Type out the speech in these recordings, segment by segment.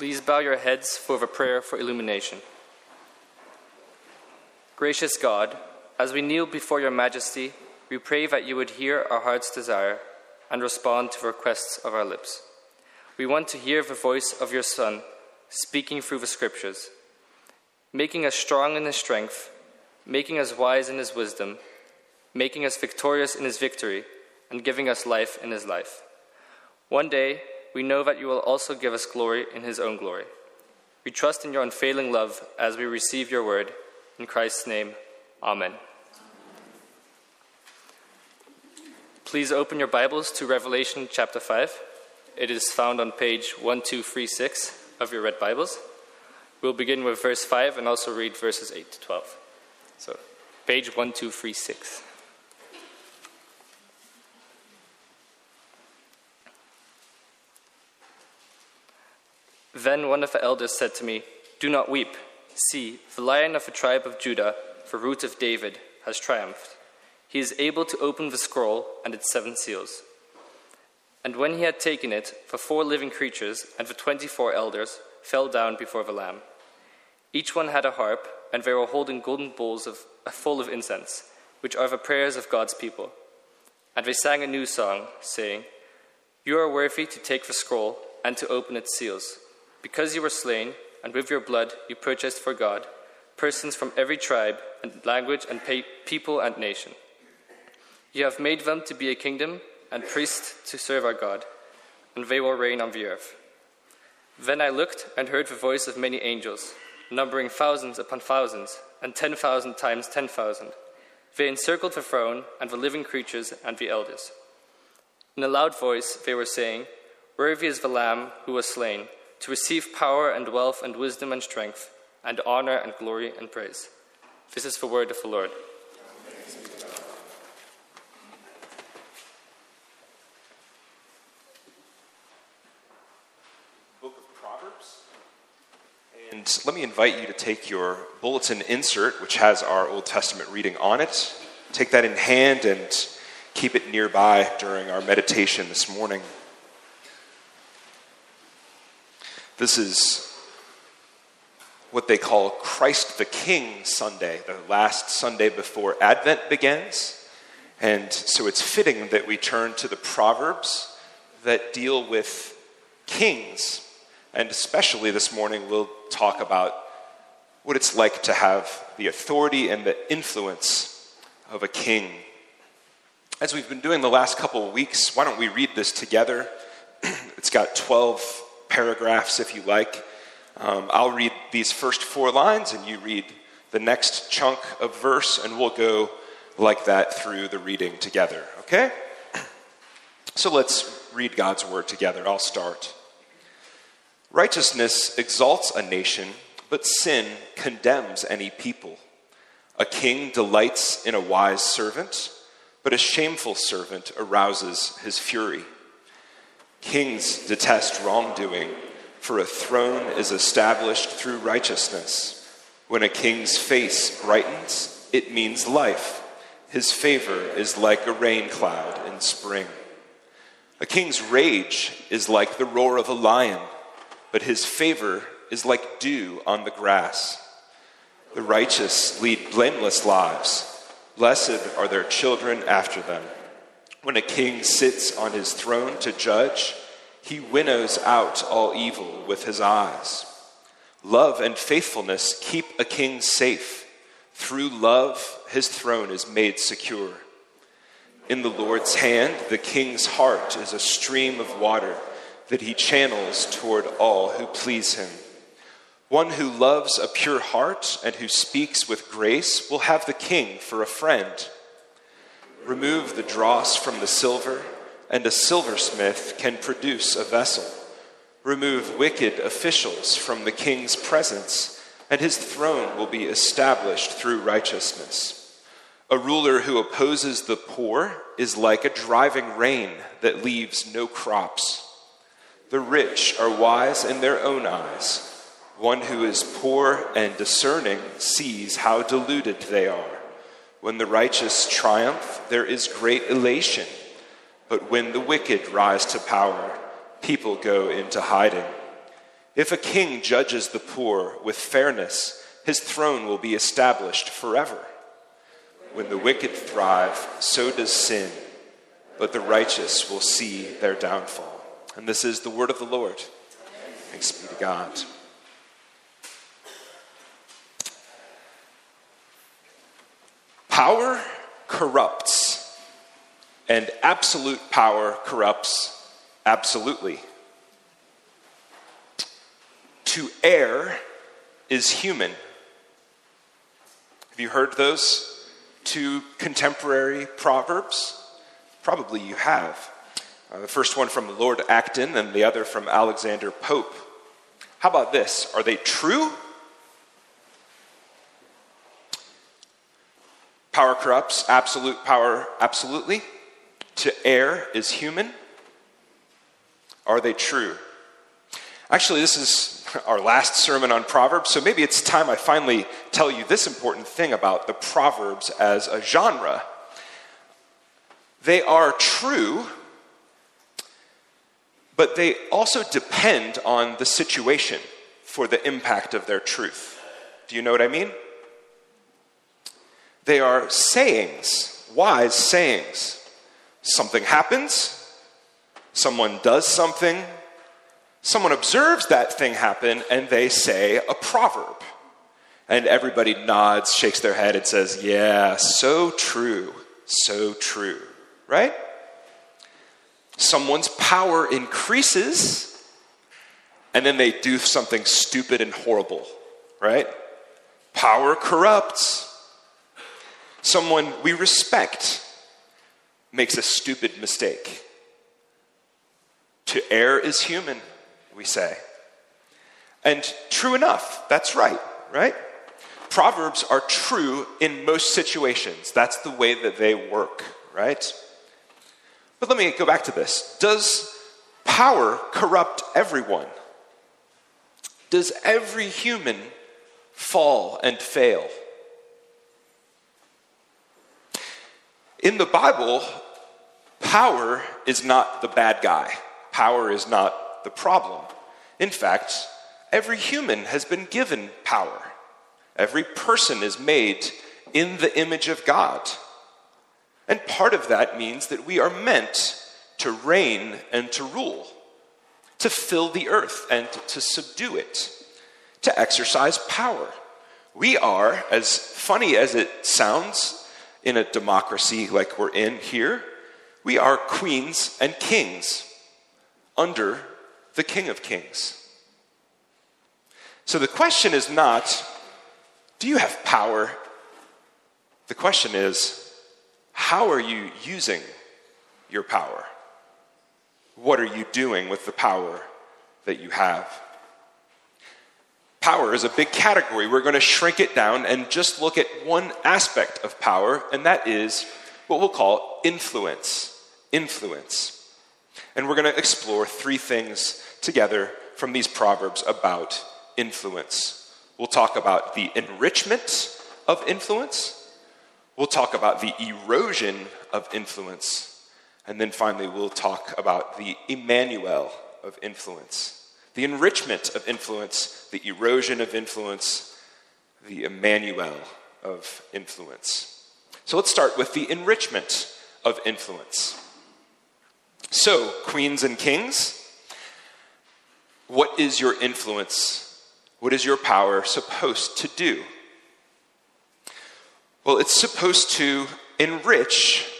Please bow your heads for the prayer for illumination. Gracious God, as we kneel before your majesty, we pray that you would hear our heart's desire and respond to the requests of our lips. We want to hear the voice of your Son speaking through the scriptures, making us strong in his strength, making us wise in his wisdom, making us victorious in his victory, and giving us life in his life. One day, we know that you will also give us glory in his own glory. We trust in your unfailing love as we receive your word. In Christ's name, amen. Please open your Bibles to Revelation chapter 5. It is found on page 1236 of your red Bibles. We'll begin with verse 5 and also read verses 8 to 12. So, page 1236. Then one of the elders said to me, Do not weep. See, the lion of the tribe of Judah, the root of David, has triumphed. He is able to open the scroll and its seven seals. And when he had taken it, the four living creatures and the twenty four elders fell down before the Lamb. Each one had a harp, and they were holding golden bowls of, uh, full of incense, which are the prayers of God's people. And they sang a new song, saying, You are worthy to take the scroll and to open its seals because you were slain, and with your blood you purchased for God persons from every tribe and language and people and nation. You have made them to be a kingdom and priests to serve our God, and they will reign on the earth. Then I looked and heard the voice of many angels, numbering thousands upon thousands, and ten thousand times ten thousand. They encircled the throne and the living creatures and the elders. In a loud voice they were saying, Worthy is the Lamb who was slain to receive power and wealth and wisdom and strength, and honor and glory and praise. This is the word of the Lord. Book of Proverbs. And let me invite you to take your bulletin insert, which has our Old Testament reading on it. Take that in hand and keep it nearby during our meditation this morning. This is what they call Christ the King Sunday, the last Sunday before Advent begins. And so it's fitting that we turn to the Proverbs that deal with kings. And especially this morning, we'll talk about what it's like to have the authority and the influence of a king. As we've been doing the last couple of weeks, why don't we read this together? it's got 12 paragraphs if you like. Um, I'll read these first four lines and you read the next chunk of verse, and we'll go like that through the reading together, okay? So let's read God's word together. I'll start. Righteousness exalts a nation, but sin condemns any people. A king delights in a wise servant, but a shameful servant arouses his fury. Kings detest wrongdoing, for a throne is established through righteousness. When a king's face brightens, it means life. His favor is like a rain cloud in spring. A king's rage is like the roar of a lion, but his favor is like dew on the grass. The righteous lead blameless lives. Blessed are their children after them. When a king sits on his throne to judge, he winnows out all evil with his eyes. Love and faithfulness keep a king safe. Through love, his throne is made secure. In the Lord's hand, the king's heart is a stream of water that he channels toward all who please him. One who loves a pure heart and who speaks with grace will have the king for a friend. Remove the dross from the silver, and a silversmith can produce a vessel. Remove wicked officials from the king's presence, and his throne will be established through righteousness. A ruler who opposes the poor is like a driving rain that leaves no crops. The rich are wise in their own eyes. One who is poor and discerning sees how deluded they are. When the righteous triumph, there is great elation. But when the wicked rise to power, people go into hiding. If a king judges the poor with fairness, his throne will be established forever. When the wicked thrive, so does sin, but the righteous will see their downfall. And this is the word of the Lord. Thanks be to God. Power corrupts, and absolute power corrupts absolutely. To err is human. Have you heard those two contemporary proverbs? Probably you have. Uh, the first one from Lord Acton and the other from Alexander Pope. How about this? Are they true Power corrupts, absolute power, absolutely. To err is human. Are they true? Actually, this is our last sermon on Proverbs, so maybe it's time I finally tell you this important thing about the Proverbs as a genre. They are true, but they also depend on the situation for the impact of their truth. Do you know what I mean? They are sayings, wise sayings. Something happens, someone does something, someone observes that thing happen, and they say a proverb. And everybody nods, shakes their head, and says, Yeah, so true, so true, right? Someone's power increases, and then they do something stupid and horrible, right? Power corrupts someone we respect makes a stupid mistake. To err is human, we say. And true enough, that's right, right? Proverbs are true in most situations. That's the way that they work, right? But let me go back to this. Does power corrupt everyone? Does every human fall and fail? In the Bible, power is not the bad guy, power is not the problem. In fact, every human has been given power. Every person is made in the image of God. And part of that means that we are meant to reign and to rule, to fill the earth and to subdue it, to exercise power. We are, as funny as it sounds, in a democracy like we're in here, we are queens and kings under the King of Kings. So the question is not, do you have power? The question is, how are you using your power? What are you doing with the power that you have? Power is a big category. We're going to shrink it down and just look at one aspect of power, and that is what we'll call influence. Influence. And we're going to explore three things together from these proverbs about influence. We'll talk about the enrichment of influence, we'll talk about the erosion of influence, and then finally, we'll talk about the Emmanuel of influence the enrichment of influence, the erosion of influence, the Emmanuel of influence. So let's start with the enrichment of influence. So, queens and kings, what is your influence? What is your power supposed to do? Well, it's supposed to enrich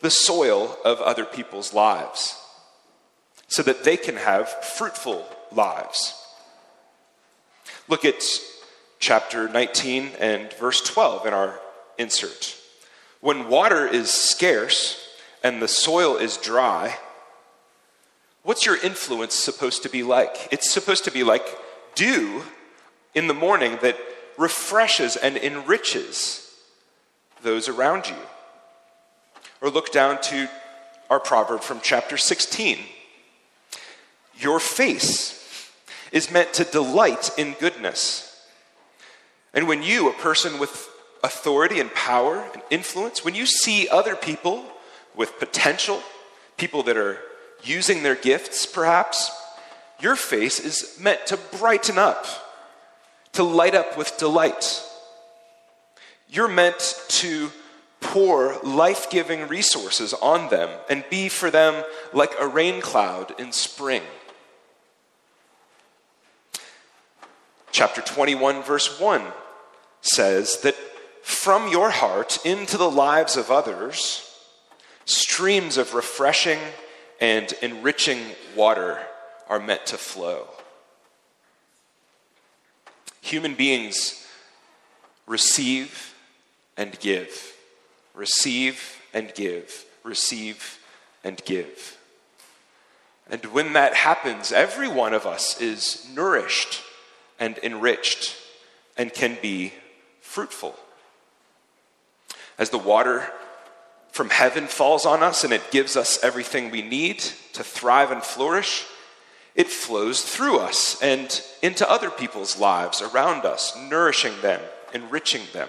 the soil of other people's lives so that they can have fruitful lives. Look at chapter 19 and verse 12 in our insert. When water is scarce and the soil is dry, what's your influence supposed to be like? It's supposed to be like dew in the morning that refreshes and enriches those around you. Or look down to our proverb from chapter 16. Your face is meant to delight in goodness. And when you, a person with authority and power and influence, when you see other people with potential, people that are using their gifts perhaps, your face is meant to brighten up, to light up with delight. You're meant to pour life giving resources on them and be for them like a rain cloud in spring. Chapter 21, verse 1 says that from your heart into the lives of others, streams of refreshing and enriching water are meant to flow. Human beings receive and give, receive and give, receive and give. And when that happens, every one of us is nourished and enriched and can be fruitful. As the water from heaven falls on us and it gives us everything we need to thrive and flourish, it flows through us and into other people's lives around us, nourishing them, enriching them.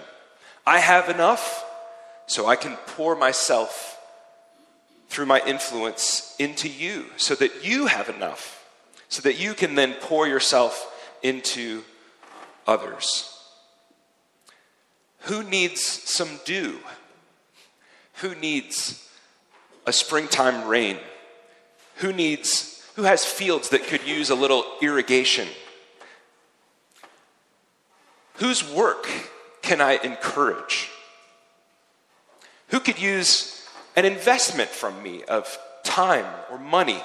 I have enough, so I can pour myself through my influence into you, so that you have enough, so that you can then pour yourself into others. Who needs some dew? Who needs a springtime rain? Who needs who has fields that could use a little irrigation? Whose work can I encourage? Who could use an investment from me of time or money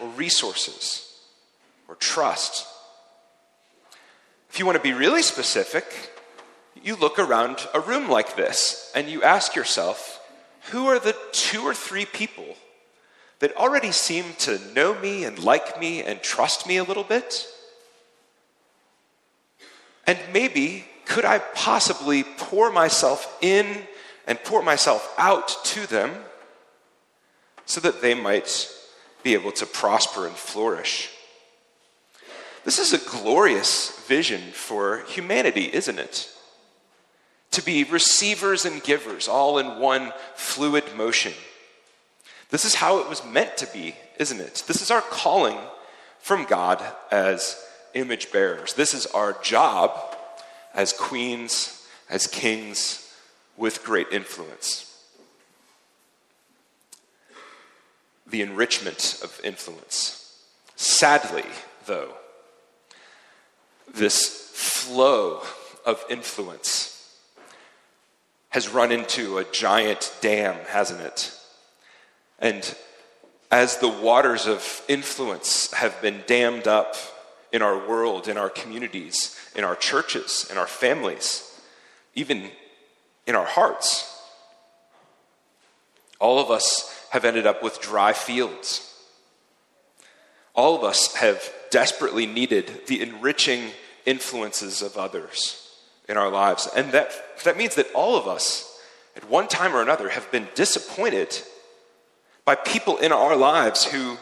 or resources or trust? If you want to be really specific, you look around a room like this and you ask yourself, who are the two or three people that already seem to know me and like me and trust me a little bit? And maybe could I possibly pour myself in and pour myself out to them so that they might be able to prosper and flourish? This is a glorious vision for humanity, isn't it? To be receivers and givers all in one fluid motion. This is how it was meant to be, isn't it? This is our calling from God as image bearers. This is our job as queens, as kings with great influence. The enrichment of influence. Sadly, though, this flow of influence has run into a giant dam, hasn't it? And as the waters of influence have been dammed up in our world, in our communities, in our churches, in our families, even in our hearts, all of us have ended up with dry fields. All of us have desperately needed the enriching influences of others in our lives. And that, that means that all of us, at one time or another, have been disappointed by people in our lives who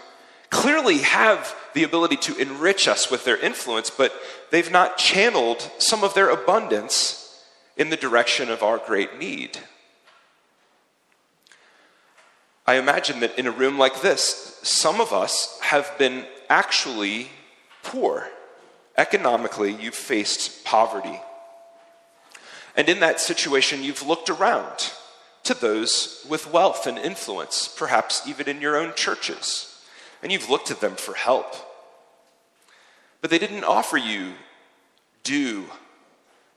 clearly have the ability to enrich us with their influence, but they've not channeled some of their abundance in the direction of our great need. I imagine that in a room like this, some of us have been actually poor. Economically, you've faced poverty. And in that situation, you've looked around to those with wealth and influence, perhaps even in your own churches. And you've looked to them for help. But they didn't offer you dew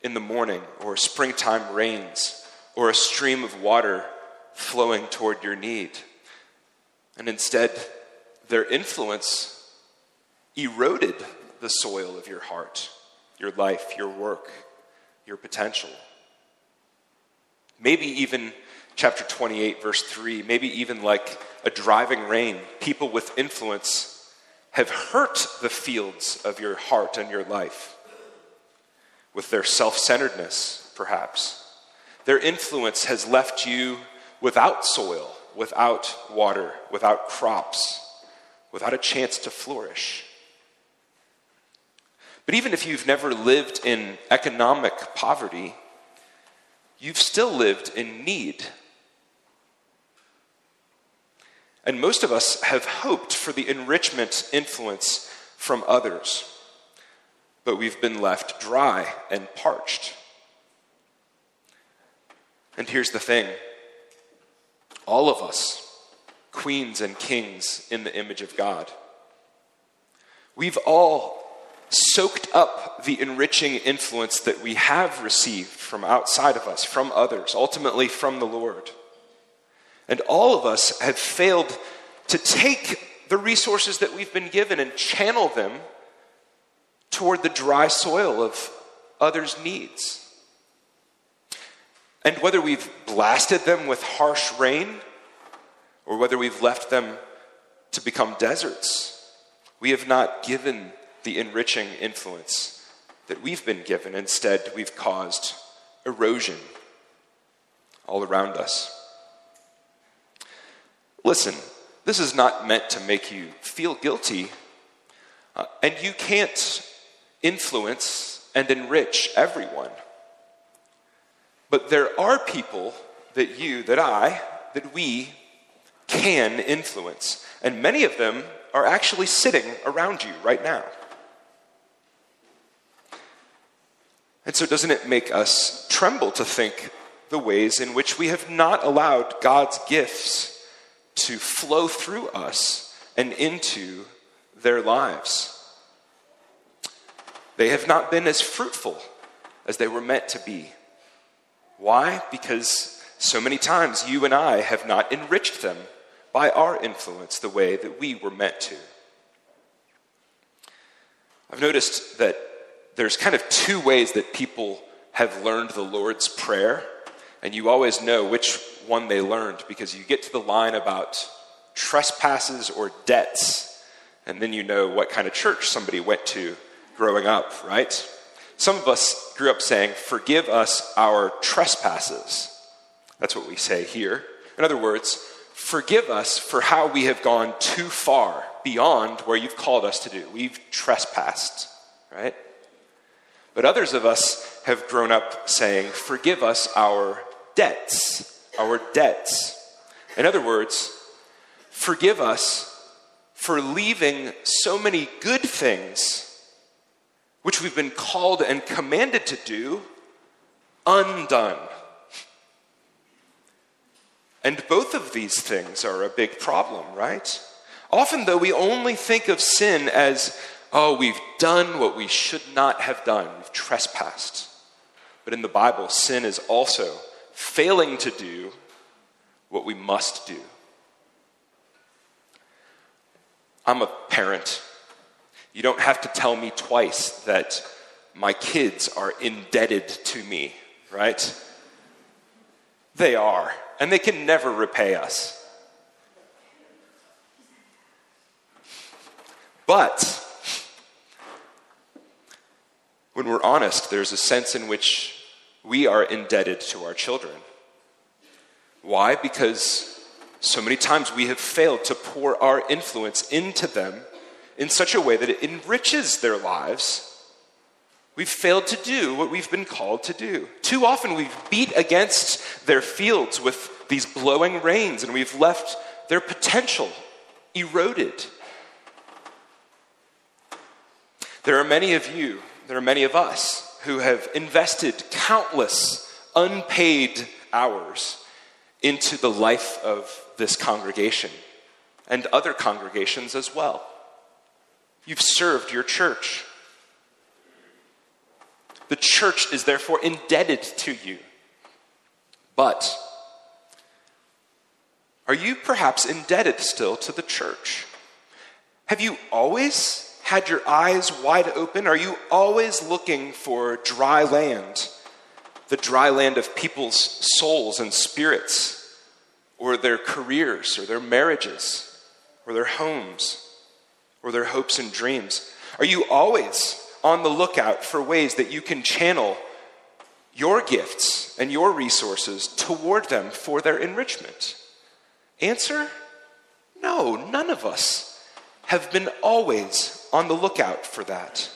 in the morning, or springtime rains, or a stream of water flowing toward your need. And instead, their influence eroded the soil of your heart, your life, your work, your potential. Maybe even chapter 28, verse 3, maybe even like a driving rain, people with influence have hurt the fields of your heart and your life with their self centeredness, perhaps. Their influence has left you without soil, without water, without crops, without a chance to flourish. But even if you've never lived in economic poverty, you've still lived in need and most of us have hoped for the enrichment influence from others, but we've been left dry and parched. And here's the thing all of us, queens and kings in the image of God, we've all soaked up the enriching influence that we have received from outside of us, from others, ultimately from the Lord. And all of us have failed to take the resources that we've been given and channel them toward the dry soil of others' needs. And whether we've blasted them with harsh rain or whether we've left them to become deserts, we have not given the enriching influence that we've been given. Instead, we've caused erosion all around us. Listen, this is not meant to make you feel guilty, uh, and you can't influence and enrich everyone. But there are people that you, that I, that we can influence. And many of them are actually sitting around you right now. And so, doesn't it make us tremble to think the ways in which we have not allowed God's gifts to flow through us and into their lives? They have not been as fruitful as they were meant to be. Why? Because so many times you and I have not enriched them by our influence the way that we were meant to. I've noticed that there's kind of two ways that people have learned the Lord's Prayer, and you always know which one they learned because you get to the line about trespasses or debts, and then you know what kind of church somebody went to growing up, right? Some of us grew up saying, Forgive us our trespasses. That's what we say here. In other words, forgive us for how we have gone too far beyond where you've called us to do. We've trespassed, right? But others of us have grown up saying, Forgive us our debts, our debts. In other words, forgive us for leaving so many good things which we've been called and commanded to do, undone. And both of these things are a big problem, right? Often, though, we only think of sin as, oh, we've done what we should not have done, we've trespassed. But in the Bible, sin is also failing to do what we must do. I'm a parent you don't have to tell me twice that my kids are indebted to me, right? They are, and they can never repay us. But when we're honest, there's a sense in which we are indebted to our children. Why? Because so many times we have failed to pour our influence into them in such a way that it enriches their lives, we've failed to do what we've been called to do. Too often we've beat against their fields with these blowing rains and we've left their potential eroded. There are many of you, there are many of us who have invested countless unpaid hours into the life of this congregation and other congregations as well. You've served your church. The church is therefore indebted to you. But are you perhaps indebted still to the church? Have you always had your eyes wide open? Are you always looking for dry land? The dry land of people's souls and spirits, or their careers, or their marriages, or their homes? Or their hopes and dreams? Are you always on the lookout for ways that you can channel your gifts and your resources toward them for their enrichment? Answer no, none of us have been always on the lookout for that.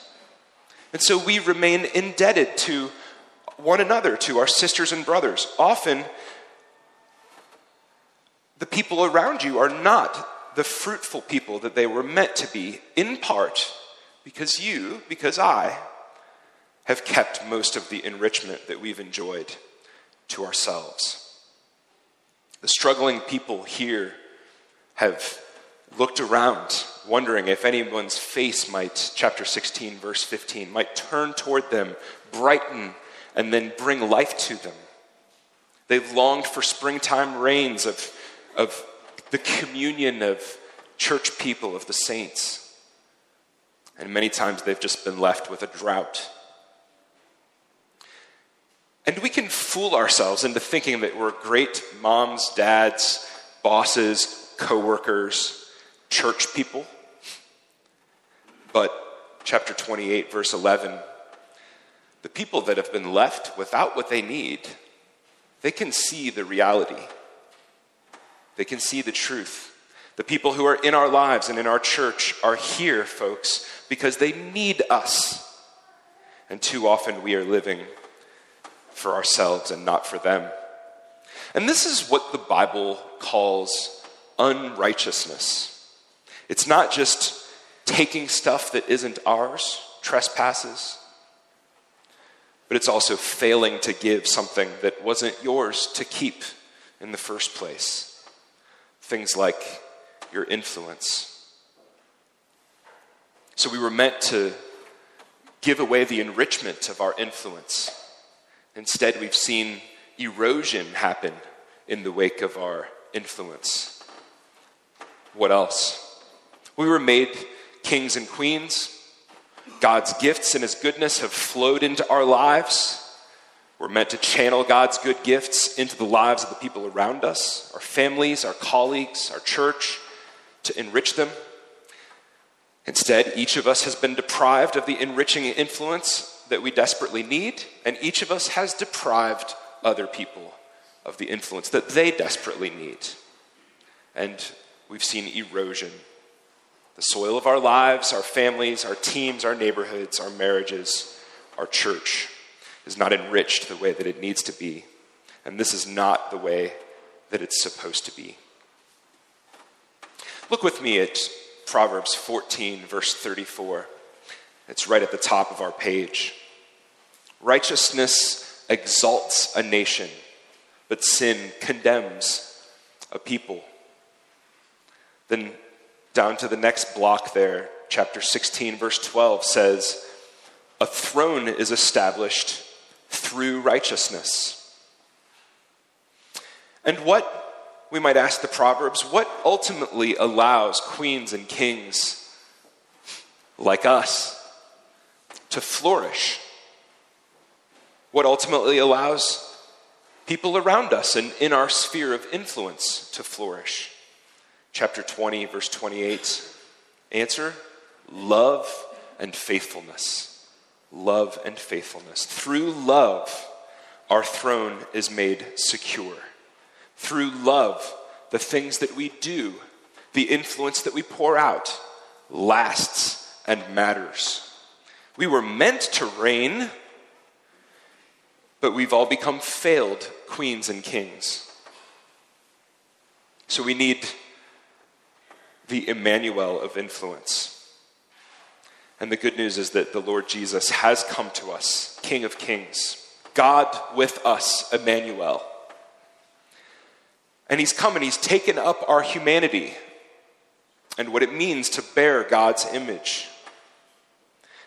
And so we remain indebted to one another, to our sisters and brothers. Often, the people around you are not the fruitful people that they were meant to be, in part because you, because I, have kept most of the enrichment that we've enjoyed to ourselves. The struggling people here have looked around, wondering if anyone's face might, chapter 16, verse 15, might turn toward them, brighten, and then bring life to them. They've longed for springtime rains of, of the communion of church people, of the saints. And many times they've just been left with a drought. And we can fool ourselves into thinking that we're great moms, dads, bosses, coworkers, church people. But chapter 28, verse 11, the people that have been left without what they need, they can see the reality. They can see the truth. The people who are in our lives and in our church are here, folks, because they need us. And too often we are living for ourselves and not for them. And this is what the Bible calls unrighteousness. It's not just taking stuff that isn't ours, trespasses, but it's also failing to give something that wasn't yours to keep in the first place. Things like your influence. So we were meant to give away the enrichment of our influence. Instead, we've seen erosion happen in the wake of our influence. What else? We were made kings and queens. God's gifts and his goodness have flowed into our lives. We're meant to channel God's good gifts into the lives of the people around us, our families, our colleagues, our church, to enrich them. Instead, each of us has been deprived of the enriching influence that we desperately need, and each of us has deprived other people of the influence that they desperately need. And we've seen erosion. The soil of our lives, our families, our teams, our neighborhoods, our marriages, our church is not enriched the way that it needs to be. And this is not the way that it's supposed to be. Look with me at Proverbs 14, verse 34. It's right at the top of our page. Righteousness exalts a nation, but sin condemns a people. Then down to the next block there, chapter 16, verse 12 says, A throne is established through righteousness. And what, we might ask the Proverbs, what ultimately allows queens and kings like us to flourish? What ultimately allows people around us and in our sphere of influence to flourish? Chapter 20, verse 28. Answer love and faithfulness. Love and faithfulness. Through love, our throne is made secure. Through love, the things that we do, the influence that we pour out, lasts and matters. We were meant to reign, but we've all become failed queens and kings. So we need the Emmanuel of influence. And the good news is that the Lord Jesus has come to us, King of Kings, God with us, Emmanuel. And he's come and he's taken up our humanity and what it means to bear God's image.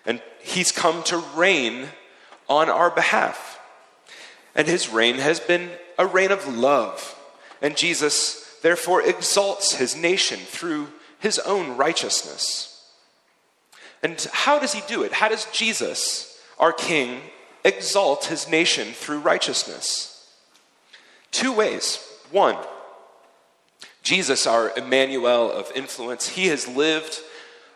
And he's come to reign on our behalf. And his reign has been a reign of love. And Jesus therefore exalts his nation through his own righteousness. And how does he do it? How does Jesus, our king, exalt his nation through righteousness? Two ways. One, Jesus, our Emmanuel of influence, he has lived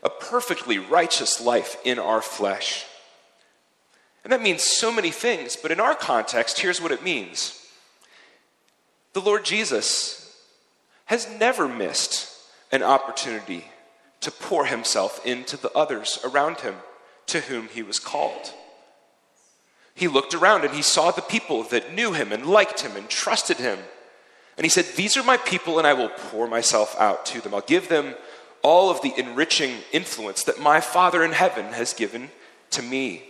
a perfectly righteous life in our flesh. And that means so many things, but in our context, here's what it means the Lord Jesus has never missed an opportunity to pour himself into the others around him to whom he was called. He looked around and he saw the people that knew him and liked him and trusted him. And he said, These are my people, and I will pour myself out to them. I'll give them all of the enriching influence that my Father in heaven has given to me.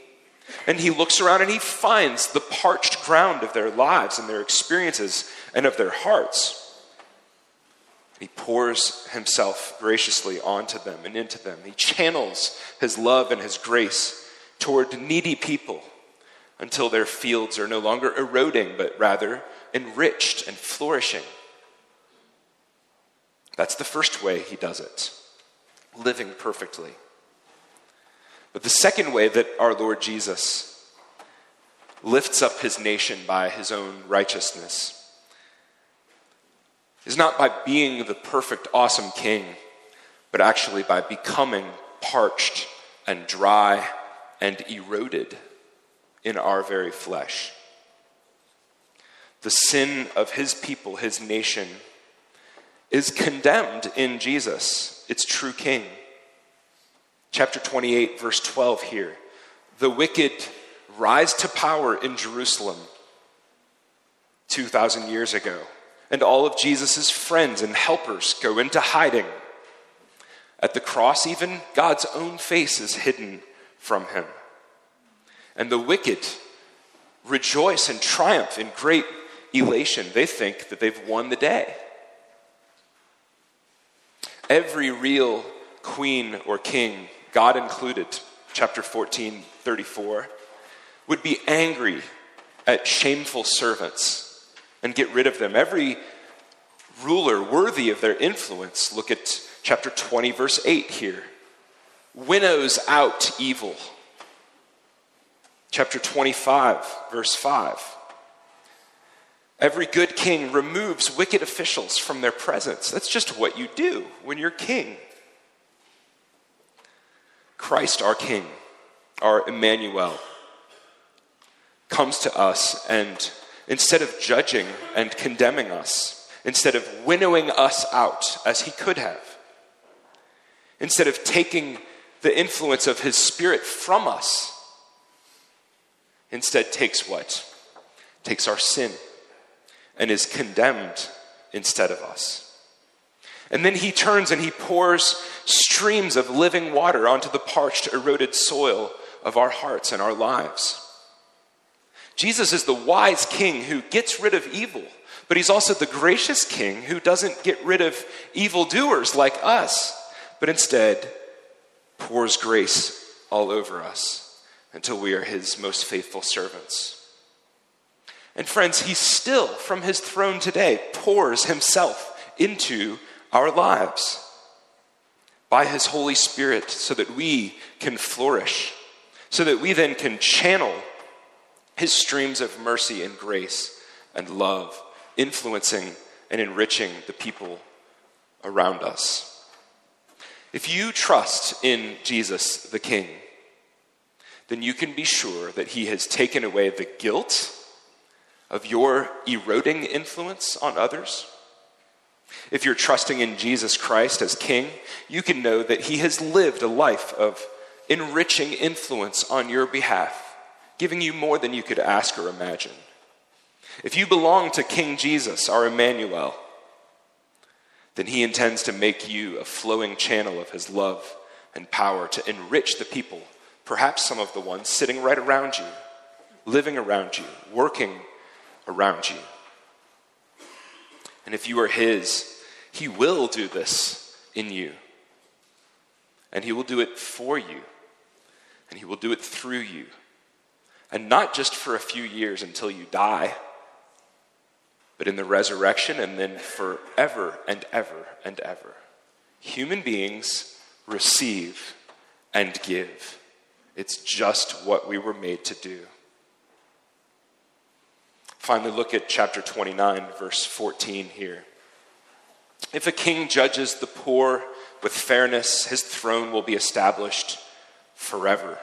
And he looks around and he finds the parched ground of their lives and their experiences and of their hearts. He pours himself graciously onto them and into them. He channels his love and his grace toward needy people until their fields are no longer eroding, but rather enriched and flourishing. That's the first way he does it, living perfectly. But the second way that our Lord Jesus lifts up his nation by his own righteousness is not by being the perfect, awesome king, but actually by becoming parched and dry and eroded in our very flesh. The sin of his people, his nation, is condemned in Jesus, its true king. Chapter 28, verse 12 here. The wicked rise to power in Jerusalem 2,000 years ago, and all of Jesus' friends and helpers go into hiding. At the cross, even God's own face is hidden from him. And the wicked rejoice and triumph in great elation. They think that they've won the day. Every real queen or king, God included, chapter 14, 34, would be angry at shameful servants and get rid of them. Every ruler worthy of their influence, look at chapter 20, verse 8 here, winnows out evil. Chapter 25, verse 5 Every good king removes wicked officials from their presence. That's just what you do when you're king. Christ, our King, our Emmanuel, comes to us and instead of judging and condemning us, instead of winnowing us out as he could have, instead of taking the influence of his spirit from us, instead takes what? Takes our sin and is condemned instead of us. And then he turns and he pours streams of living water onto the parched, eroded soil of our hearts and our lives. Jesus is the wise king who gets rid of evil, but he's also the gracious king who doesn't get rid of evildoers like us, but instead pours grace all over us until we are his most faithful servants. And friends, he still, from his throne today, pours himself into our lives by his Holy Spirit so that we can flourish, so that we then can channel his streams of mercy and grace and love, influencing and enriching the people around us. If you trust in Jesus the King, then you can be sure that he has taken away the guilt of your eroding influence on others? If you're trusting in Jesus Christ as King, you can know that He has lived a life of enriching influence on your behalf, giving you more than you could ask or imagine. If you belong to King Jesus, our Emmanuel, then He intends to make you a flowing channel of His love and power to enrich the people, perhaps some of the ones sitting right around you, living around you, working around you. And if you are His, He will do this in you. And He will do it for you. And He will do it through you. And not just for a few years until you die, but in the resurrection and then forever and ever and ever. Human beings receive and give. It's just what we were made to do. Finally, look at chapter 29, verse 14 here. If a king judges the poor with fairness, his throne will be established forever.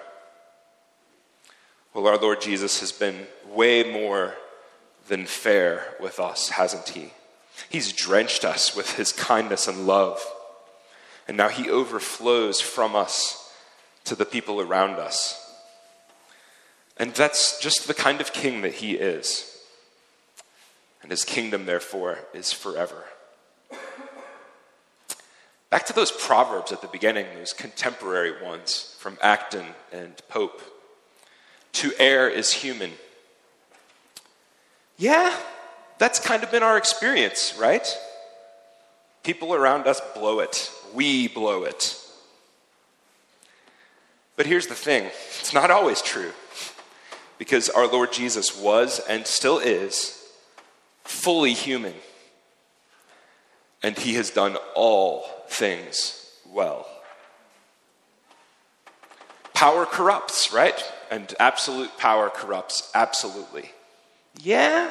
Well, our Lord Jesus has been way more than fair with us, hasn't he? He's drenched us with his kindness and love. And now he overflows from us to the people around us. And that's just the kind of king that he is and his kingdom, therefore, is forever. Back to those proverbs at the beginning, those contemporary ones from Acton and Pope. To err is human. Yeah, that's kind of been our experience, right? People around us blow it. We blow it. But here's the thing it's not always true. Because our Lord Jesus was and still is fully human. And he has done all things well. Power corrupts, right? And absolute power corrupts, absolutely. Yeah.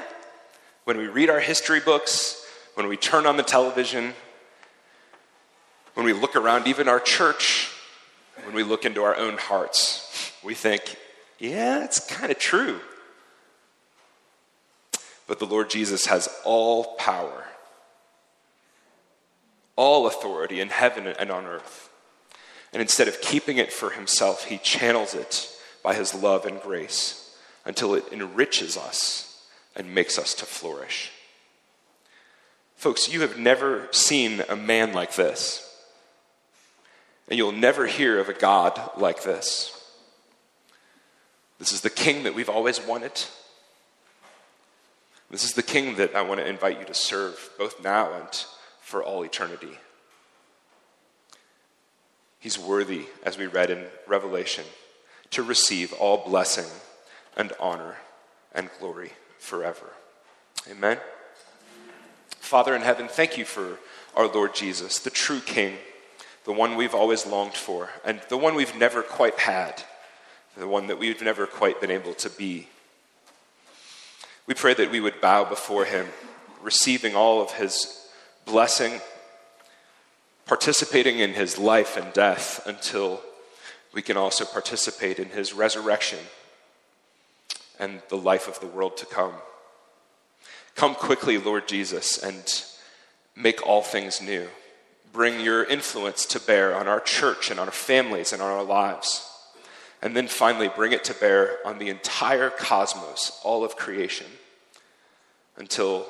When we read our history books, when we turn on the television, when we look around even our church, when we look into our own hearts, we think, yeah, it's kind of true. But the Lord Jesus has all power, all authority in heaven and on earth. And instead of keeping it for himself, he channels it by his love and grace until it enriches us and makes us to flourish. Folks, you have never seen a man like this. And you'll never hear of a God like this. This is the king that we've always wanted. This is the king that I want to invite you to serve, both now and for all eternity. He's worthy, as we read in Revelation, to receive all blessing and honor and glory forever. Amen. Father in heaven, thank you for our Lord Jesus, the true King the one we've always longed for, and the one we've never quite had, the one that we've never quite been able to be. We pray that we would bow before him, receiving all of his blessing, participating in his life and death until we can also participate in his resurrection and the life of the world to come. Come quickly, Lord Jesus, and make all things new bring your influence to bear on our church and on our families and on our lives. And then finally, bring it to bear on the entire cosmos, all of creation, until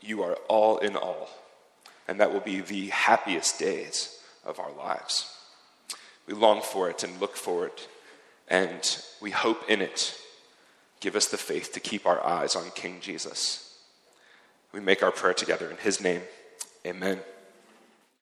you are all in all. And that will be the happiest days of our lives. We long for it and look for it, and we hope in it. Give us the faith to keep our eyes on King Jesus. We make our prayer together in his name. Amen.